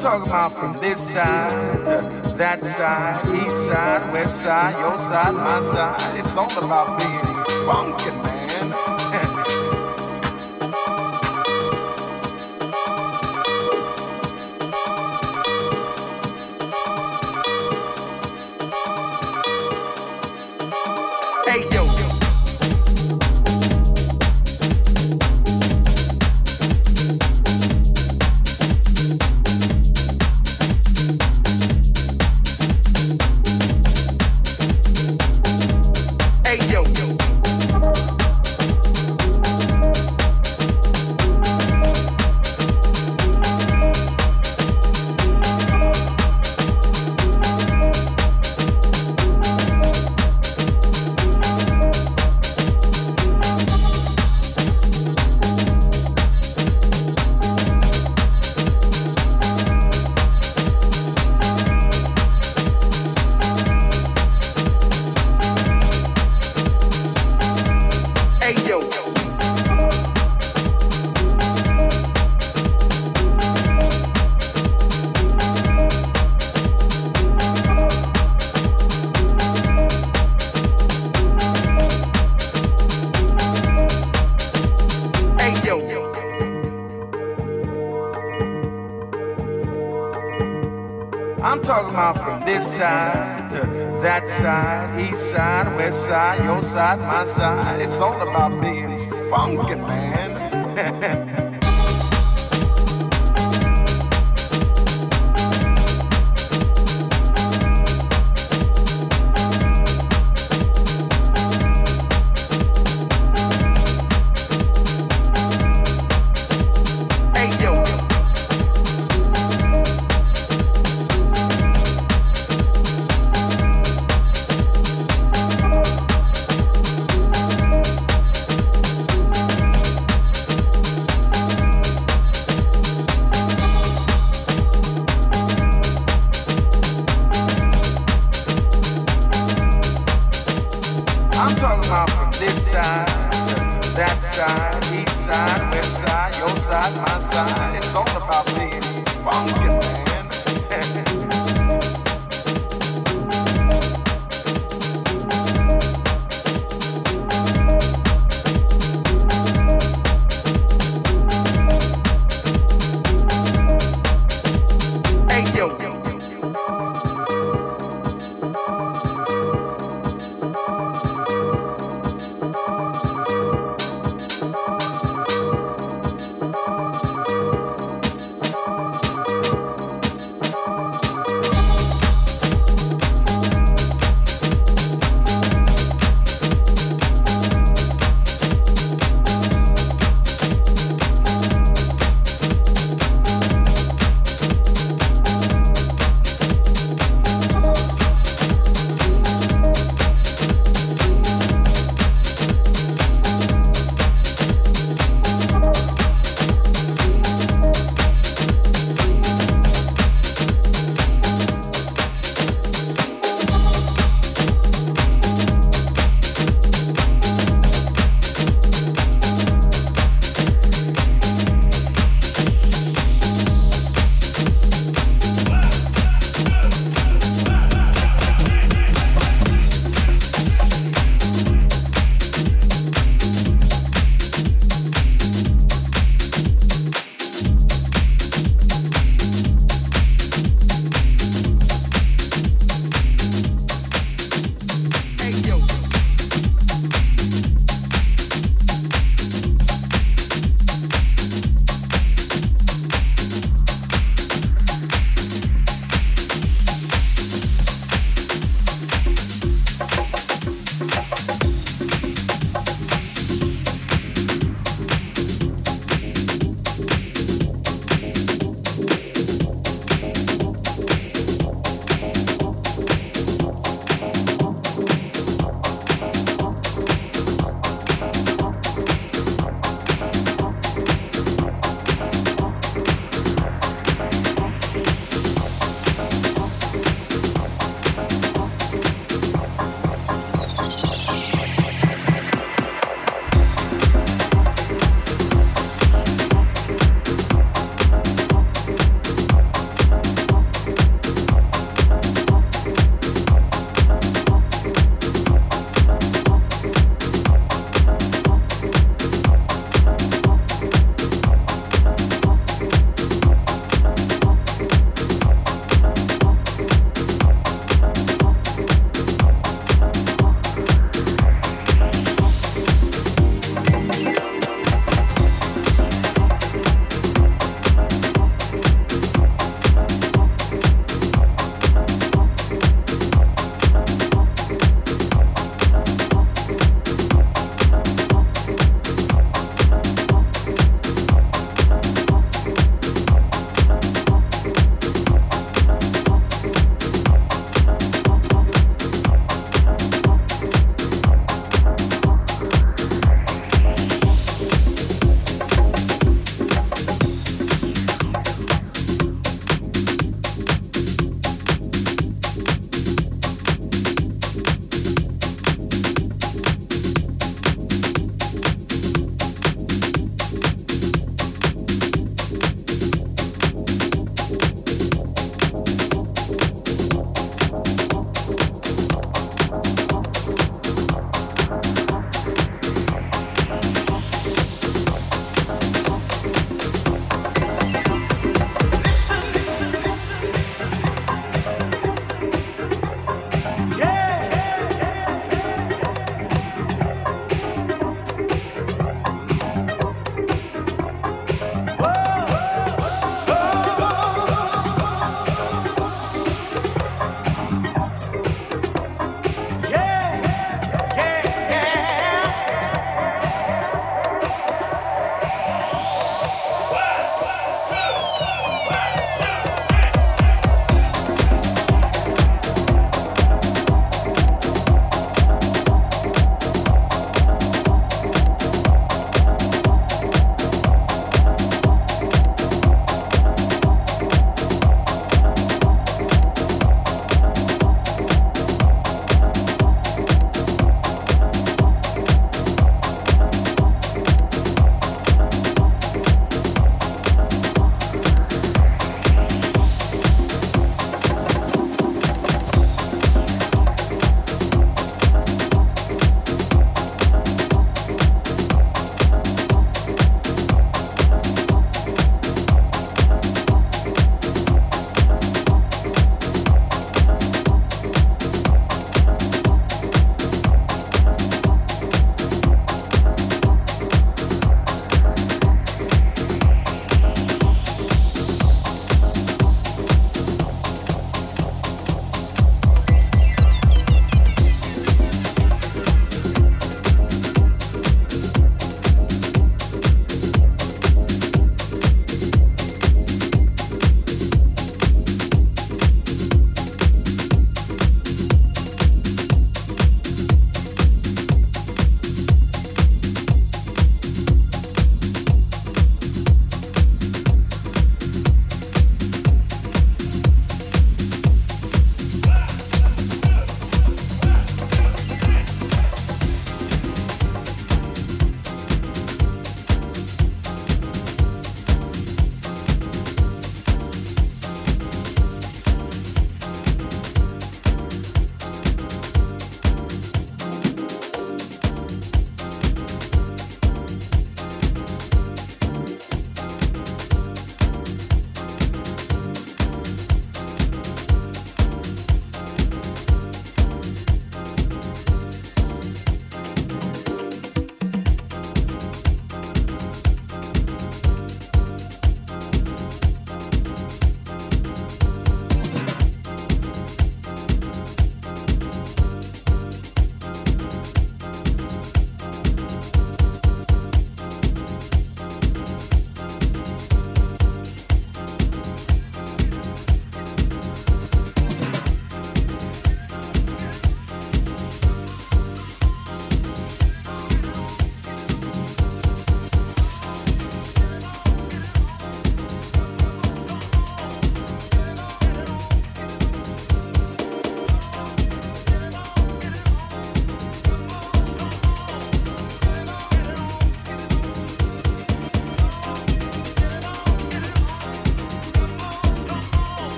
Talking about from this side to that side, east side, west side, your side, my side. It's all about being funky,